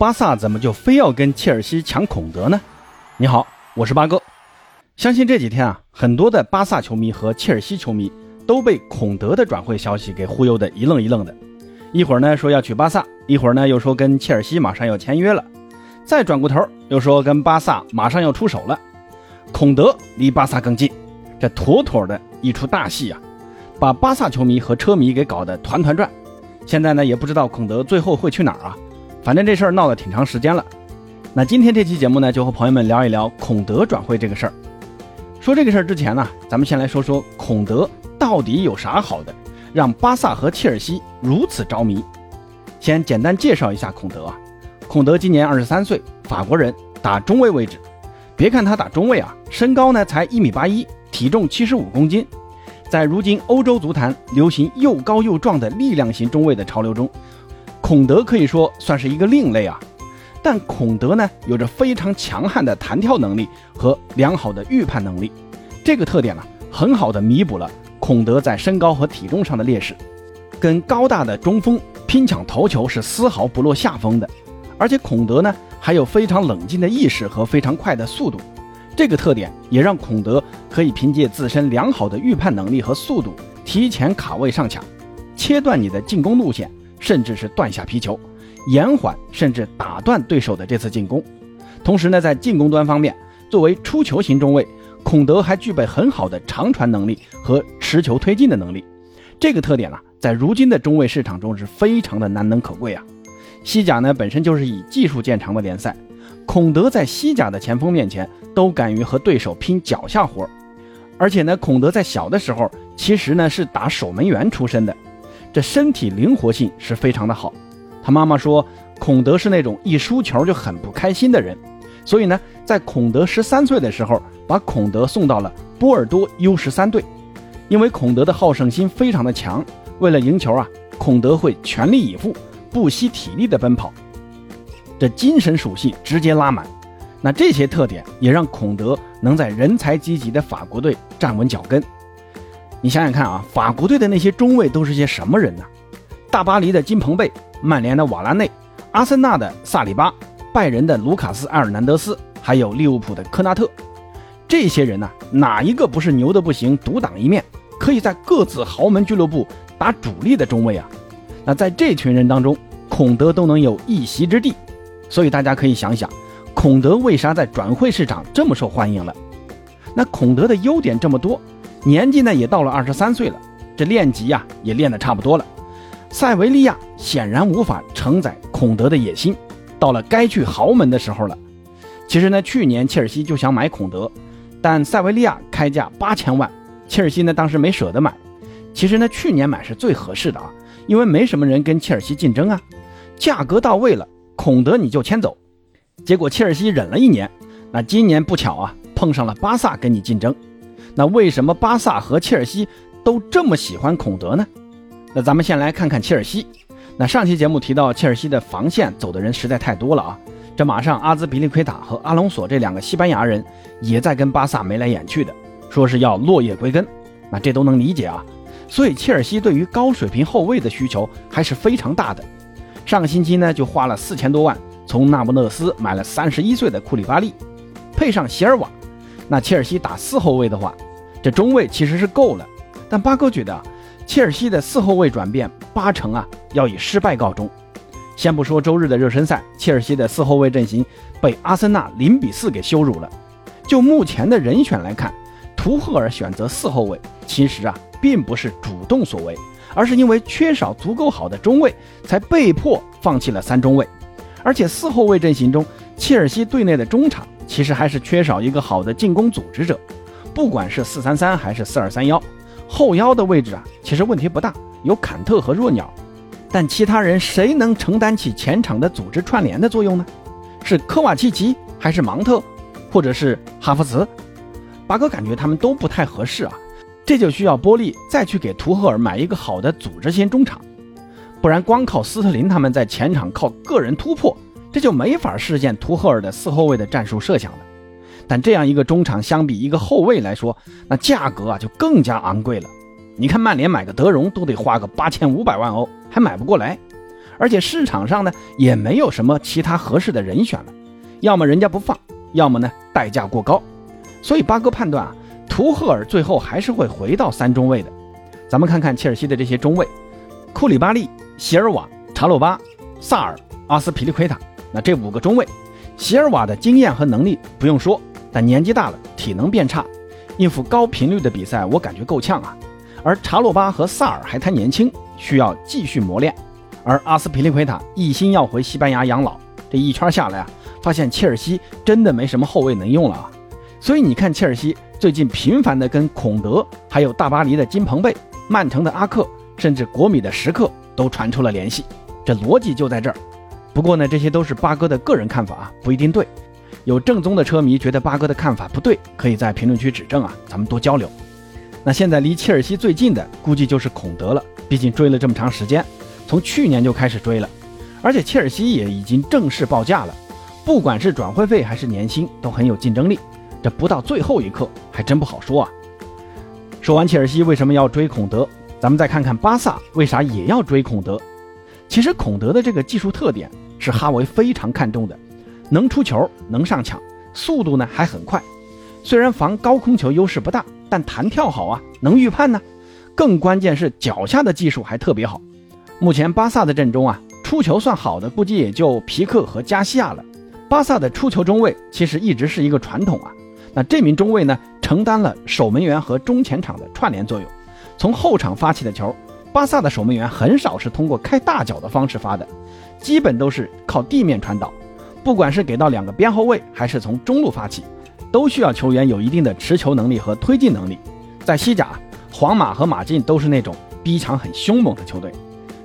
巴萨怎么就非要跟切尔西抢孔德呢？你好，我是八哥。相信这几天啊，很多的巴萨球迷和切尔西球迷都被孔德的转会消息给忽悠的一愣一愣的。一会儿呢说要去巴萨，一会儿呢又说跟切尔西马上要签约了，再转过头又说跟巴萨马上要出手了。孔德离巴萨更近，这妥妥的一出大戏啊，把巴萨球迷和车迷给搞得团团转。现在呢也不知道孔德最后会去哪儿啊。反正这事儿闹了挺长时间了，那今天这期节目呢，就和朋友们聊一聊孔德转会这个事儿。说这个事儿之前呢，咱们先来说说孔德到底有啥好的，让巴萨和切尔西如此着迷。先简单介绍一下孔德啊，孔德今年二十三岁，法国人，打中卫位置。别看他打中卫啊，身高呢才一米八一，体重七十五公斤，在如今欧洲足坛流行又高又壮的力量型中卫的潮流中。孔德可以说算是一个另类啊，但孔德呢有着非常强悍的弹跳能力和良好的预判能力，这个特点呢很好的弥补了孔德在身高和体重上的劣势，跟高大的中锋拼抢头球是丝毫不落下风的，而且孔德呢还有非常冷静的意识和非常快的速度，这个特点也让孔德可以凭借自身良好的预判能力和速度提前卡位上抢，切断你的进攻路线。甚至是断下皮球，延缓甚至打断对手的这次进攻。同时呢，在进攻端方面，作为出球型中卫，孔德还具备很好的长传能力和持球推进的能力。这个特点呢，在如今的中卫市场中是非常的难能可贵啊。西甲呢本身就是以技术见长的联赛，孔德在西甲的前锋面前都敢于和对手拼脚下活而且呢，孔德在小的时候其实呢是打守门员出身的。这身体灵活性是非常的好，他妈妈说孔德是那种一输球就很不开心的人，所以呢，在孔德十三岁的时候，把孔德送到了波尔多 U 十三队，因为孔德的好胜心非常的强，为了赢球啊，孔德会全力以赴、不惜体力的奔跑，这精神属性直接拉满，那这些特点也让孔德能在人才济济的法国队站稳脚跟。你想想看啊，法国队的那些中卫都是些什么人呢？大巴黎的金彭贝，曼联的瓦拉内，阿森纳的萨里巴，拜仁的卢卡斯·埃尔南德斯，还有利物浦的科纳特，这些人呢，哪一个不是牛的不行，独当一面，可以在各自豪门俱乐部打主力的中卫啊？那在这群人当中，孔德都能有一席之地，所以大家可以想想，孔德为啥在转会市场这么受欢迎了？那孔德的优点这么多。年纪呢也到了二十三岁了，这练级呀也练得差不多了。塞维利亚显然无法承载孔德的野心，到了该去豪门的时候了。其实呢，去年切尔西就想买孔德，但塞维利亚开价八千万，切尔西呢当时没舍得买。其实呢，去年买是最合适的啊，因为没什么人跟切尔西竞争啊，价格到位了，孔德你就迁走。结果切尔西忍了一年，那今年不巧啊，碰上了巴萨跟你竞争。那为什么巴萨和切尔西都这么喜欢孔德呢？那咱们先来看看切尔西。那上期节目提到，切尔西的防线走的人实在太多了啊。这马上阿兹比利奎塔和阿隆索这两个西班牙人也在跟巴萨眉来眼去的，说是要落叶归根。那这都能理解啊。所以切尔西对于高水平后卫的需求还是非常大的。上个星期呢，就花了四千多万从那不勒斯买了三十一岁的库里巴利，配上席尔瓦。那切尔西打四后卫的话，这中卫其实是够了，但八哥觉得，切尔西的四后卫转变八成啊要以失败告终。先不说周日的热身赛，切尔西的四后卫阵型被阿森纳零比四给羞辱了。就目前的人选来看，图赫尔选择四后卫，其实啊并不是主动所为，而是因为缺少足够好的中卫，才被迫放弃了三中卫。而且四后卫阵型中，切尔西队内的中场。其实还是缺少一个好的进攻组织者，不管是四三三还是四二三幺，后腰的位置啊，其实问题不大，有坎特和弱鸟，但其他人谁能承担起前场的组织串联的作用呢？是科瓦契奇还是芒特，或者是哈弗茨？八哥感觉他们都不太合适啊，这就需要波利再去给图赫尔买一个好的组织型中场，不然光靠斯特林他们在前场靠个人突破。这就没法实现图赫尔的四后卫的战术设想了。但这样一个中场相比一个后卫来说，那价格啊就更加昂贵了。你看曼联买个德容都得花个八千五百万欧，还买不过来。而且市场上呢也没有什么其他合适的人选了，要么人家不放，要么呢代价过高。所以八哥判断啊，图赫尔最后还是会回到三中卫的。咱们看看切尔西的这些中卫：库里巴利、席尔瓦、查洛巴、萨尔、阿斯皮利奎塔。那这五个中卫，席尔瓦的经验和能力不用说，但年纪大了，体能变差，应付高频率的比赛，我感觉够呛啊。而查洛巴和萨尔还太年轻，需要继续磨练。而阿斯皮利奎塔一心要回西班牙养老，这一圈下来啊，发现切尔西真的没什么后卫能用了啊。所以你看，切尔西最近频繁的跟孔德、还有大巴黎的金彭贝、曼城的阿克，甚至国米的时刻都传出了联系，这逻辑就在这儿。不过呢，这些都是八哥的个人看法啊，不一定对。有正宗的车迷觉得八哥的看法不对，可以在评论区指正啊，咱们多交流。那现在离切尔西最近的估计就是孔德了，毕竟追了这么长时间，从去年就开始追了，而且切尔西也已经正式报价了，不管是转会费还是年薪都很有竞争力，这不到最后一刻还真不好说啊。说完切尔西为什么要追孔德，咱们再看看巴萨为啥也要追孔德。其实孔德的这个技术特点是哈维非常看重的，能出球，能上抢，速度呢还很快，虽然防高空球优势不大。但弹跳好啊，能预判呢，更关键是脚下的技术还特别好。目前巴萨的阵中啊，出球算好的估计也就皮克和加西亚了。巴萨的出球中卫其实一直是一个传统啊，那这名中卫呢，承担了守门员和中前场的串联作用。从后场发起的球，巴萨的守门员很少是通过开大脚的方式发的，基本都是靠地面传导，不管是给到两个边后卫，还是从中路发起。都需要球员有一定的持球能力和推进能力。在西甲，皇马和马竞都是那种逼抢很凶猛的球队。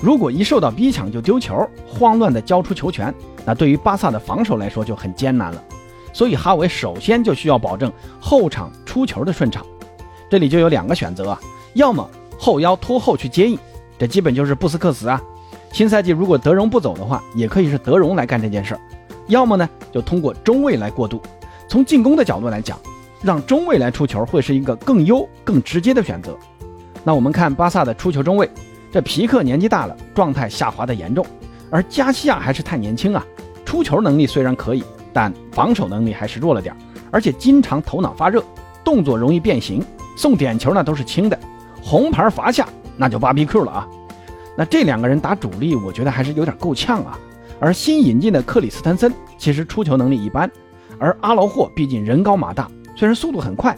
如果一受到逼抢就丢球，慌乱的交出球权，那对于巴萨的防守来说就很艰难了。所以哈维首先就需要保证后场出球的顺畅。这里就有两个选择啊，要么后腰拖后去接应，这基本就是布斯克茨啊。新赛季如果德容不走的话，也可以是德容来干这件事儿。要么呢，就通过中卫来过渡。从进攻的角度来讲，让中卫来出球会是一个更优、更直接的选择。那我们看巴萨的出球中卫，这皮克年纪大了，状态下滑的严重，而加西亚还是太年轻啊。出球能力虽然可以，但防守能力还是弱了点，而且经常头脑发热，动作容易变形，送点球呢都是轻的，红牌罚下那就芭比 Q 了啊。那这两个人打主力，我觉得还是有点够呛啊。而新引进的克里斯滕森其实出球能力一般。而阿劳霍毕竟人高马大，虽然速度很快，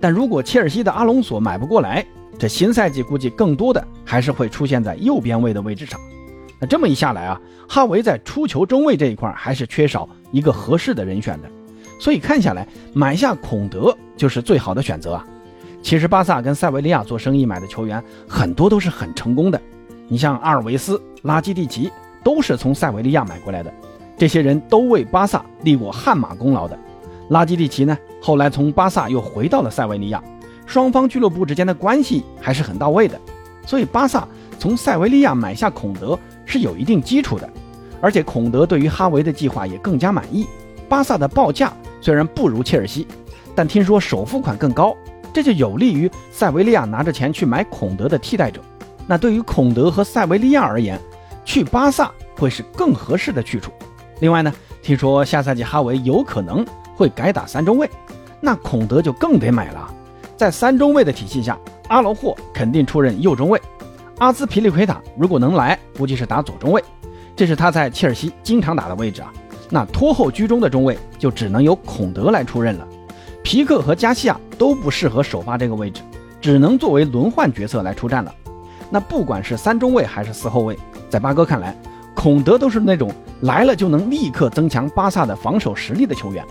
但如果切尔西的阿隆索买不过来，这新赛季估计更多的还是会出现在右边位的位置上。那这么一下来啊，哈维在出球中卫这一块还是缺少一个合适的人选的，所以看下来买下孔德就是最好的选择啊。其实巴萨跟塞维利亚做生意买的球员很多都是很成功的，你像阿尔维斯、拉基蒂奇都是从塞维利亚买过来的。这些人都为巴萨立过汗马功劳的，拉基蒂奇呢，后来从巴萨又回到了塞维利亚，双方俱乐部之间的关系还是很到位的，所以巴萨从塞维利亚买下孔德是有一定基础的，而且孔德对于哈维的计划也更加满意。巴萨的报价虽然不如切尔西，但听说首付款更高，这就有利于塞维利亚拿着钱去买孔德的替代者。那对于孔德和塞维利亚而言，去巴萨会是更合适的去处。另外呢，听说下赛季哈维有可能会改打三中卫，那孔德就更得买了。在三中卫的体系下，阿劳霍肯定出任右中卫，阿兹皮利奎塔如果能来，估计是打左中卫，这是他在切尔西经常打的位置啊。那拖后居中的中卫就只能由孔德来出任了。皮克和加西亚都不适合首发这个位置，只能作为轮换角色来出战了。那不管是三中卫还是四后卫，在八哥看来，孔德都是那种。来了就能立刻增强巴萨的防守实力的球员，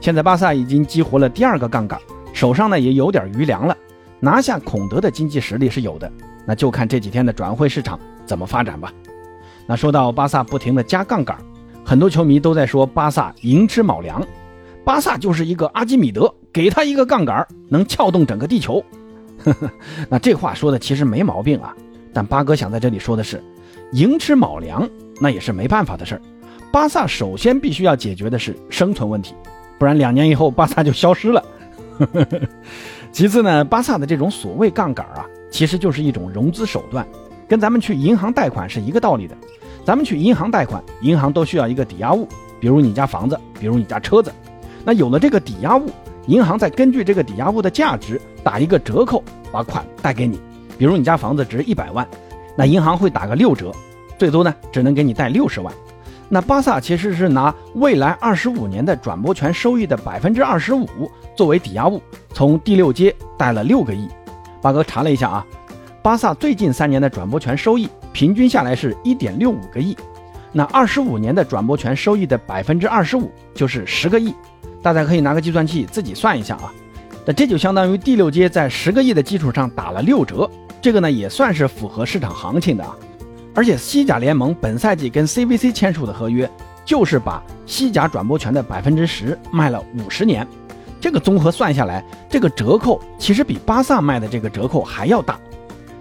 现在巴萨已经激活了第二个杠杆，手上呢也有点余粮了，拿下孔德的经济实力是有的，那就看这几天的转会市场怎么发展吧。那说到巴萨不停的加杠杆，很多球迷都在说巴萨寅吃卯粮，巴萨就是一个阿基米德，给他一个杠杆能撬动整个地球。那这话说的其实没毛病啊，但八哥想在这里说的是，寅吃卯粮。那也是没办法的事儿。巴萨首先必须要解决的是生存问题，不然两年以后巴萨就消失了。其次呢，巴萨的这种所谓杠杆啊，其实就是一种融资手段，跟咱们去银行贷款是一个道理的。咱们去银行贷款，银行都需要一个抵押物，比如你家房子，比如你家车子。那有了这个抵押物，银行再根据这个抵押物的价值打一个折扣，把款贷给你。比如你家房子值一百万，那银行会打个六折，最多呢只能给你贷六十万。那巴萨其实是拿未来二十五年的转播权收益的百分之二十五作为抵押物，从第六街贷了六个亿。八哥查了一下啊，巴萨最近三年的转播权收益平均下来是一点六五个亿，那二十五年的转播权收益的百分之二十五就是十个亿。大家可以拿个计算器自己算一下啊。那这就相当于第六街在十个亿的基础上打了六折，这个呢也算是符合市场行情的啊。而且西甲联盟本赛季跟 CVC 签署的合约，就是把西甲转播权的百分之十卖了五十年，这个综合算下来，这个折扣其实比巴萨卖的这个折扣还要大。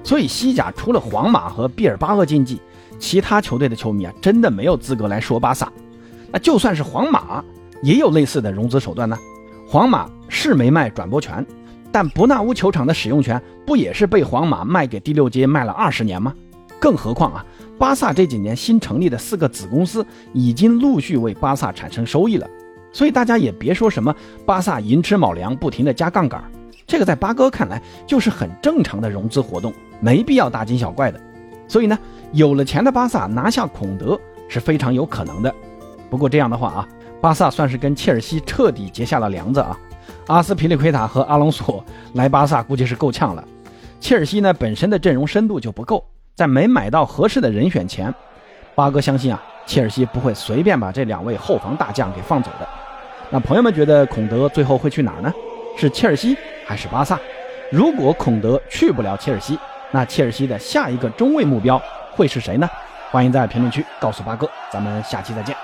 所以西甲除了皇马和毕尔巴鄂竞技，其他球队的球迷啊，真的没有资格来说巴萨。那就算是皇马，也有类似的融资手段呢。皇马是没卖转播权，但伯纳乌球场的使用权不也是被皇马卖给第六街卖了二十年吗？更何况啊，巴萨这几年新成立的四个子公司已经陆续为巴萨产生收益了，所以大家也别说什么巴萨寅吃卯粮，不停的加杠杆，这个在八哥看来就是很正常的融资活动，没必要大惊小怪的。所以呢，有了钱的巴萨拿下孔德是非常有可能的。不过这样的话啊，巴萨算是跟切尔西彻底结下了梁子啊。阿斯皮利奎塔和阿隆索来巴萨估计是够呛了，切尔西呢本身的阵容深度就不够。在没买到合适的人选前，八哥相信啊，切尔西不会随便把这两位后防大将给放走的。那朋友们觉得孔德最后会去哪儿呢？是切尔西还是巴萨？如果孔德去不了切尔西，那切尔西的下一个中卫目标会是谁呢？欢迎在评论区告诉八哥，咱们下期再见。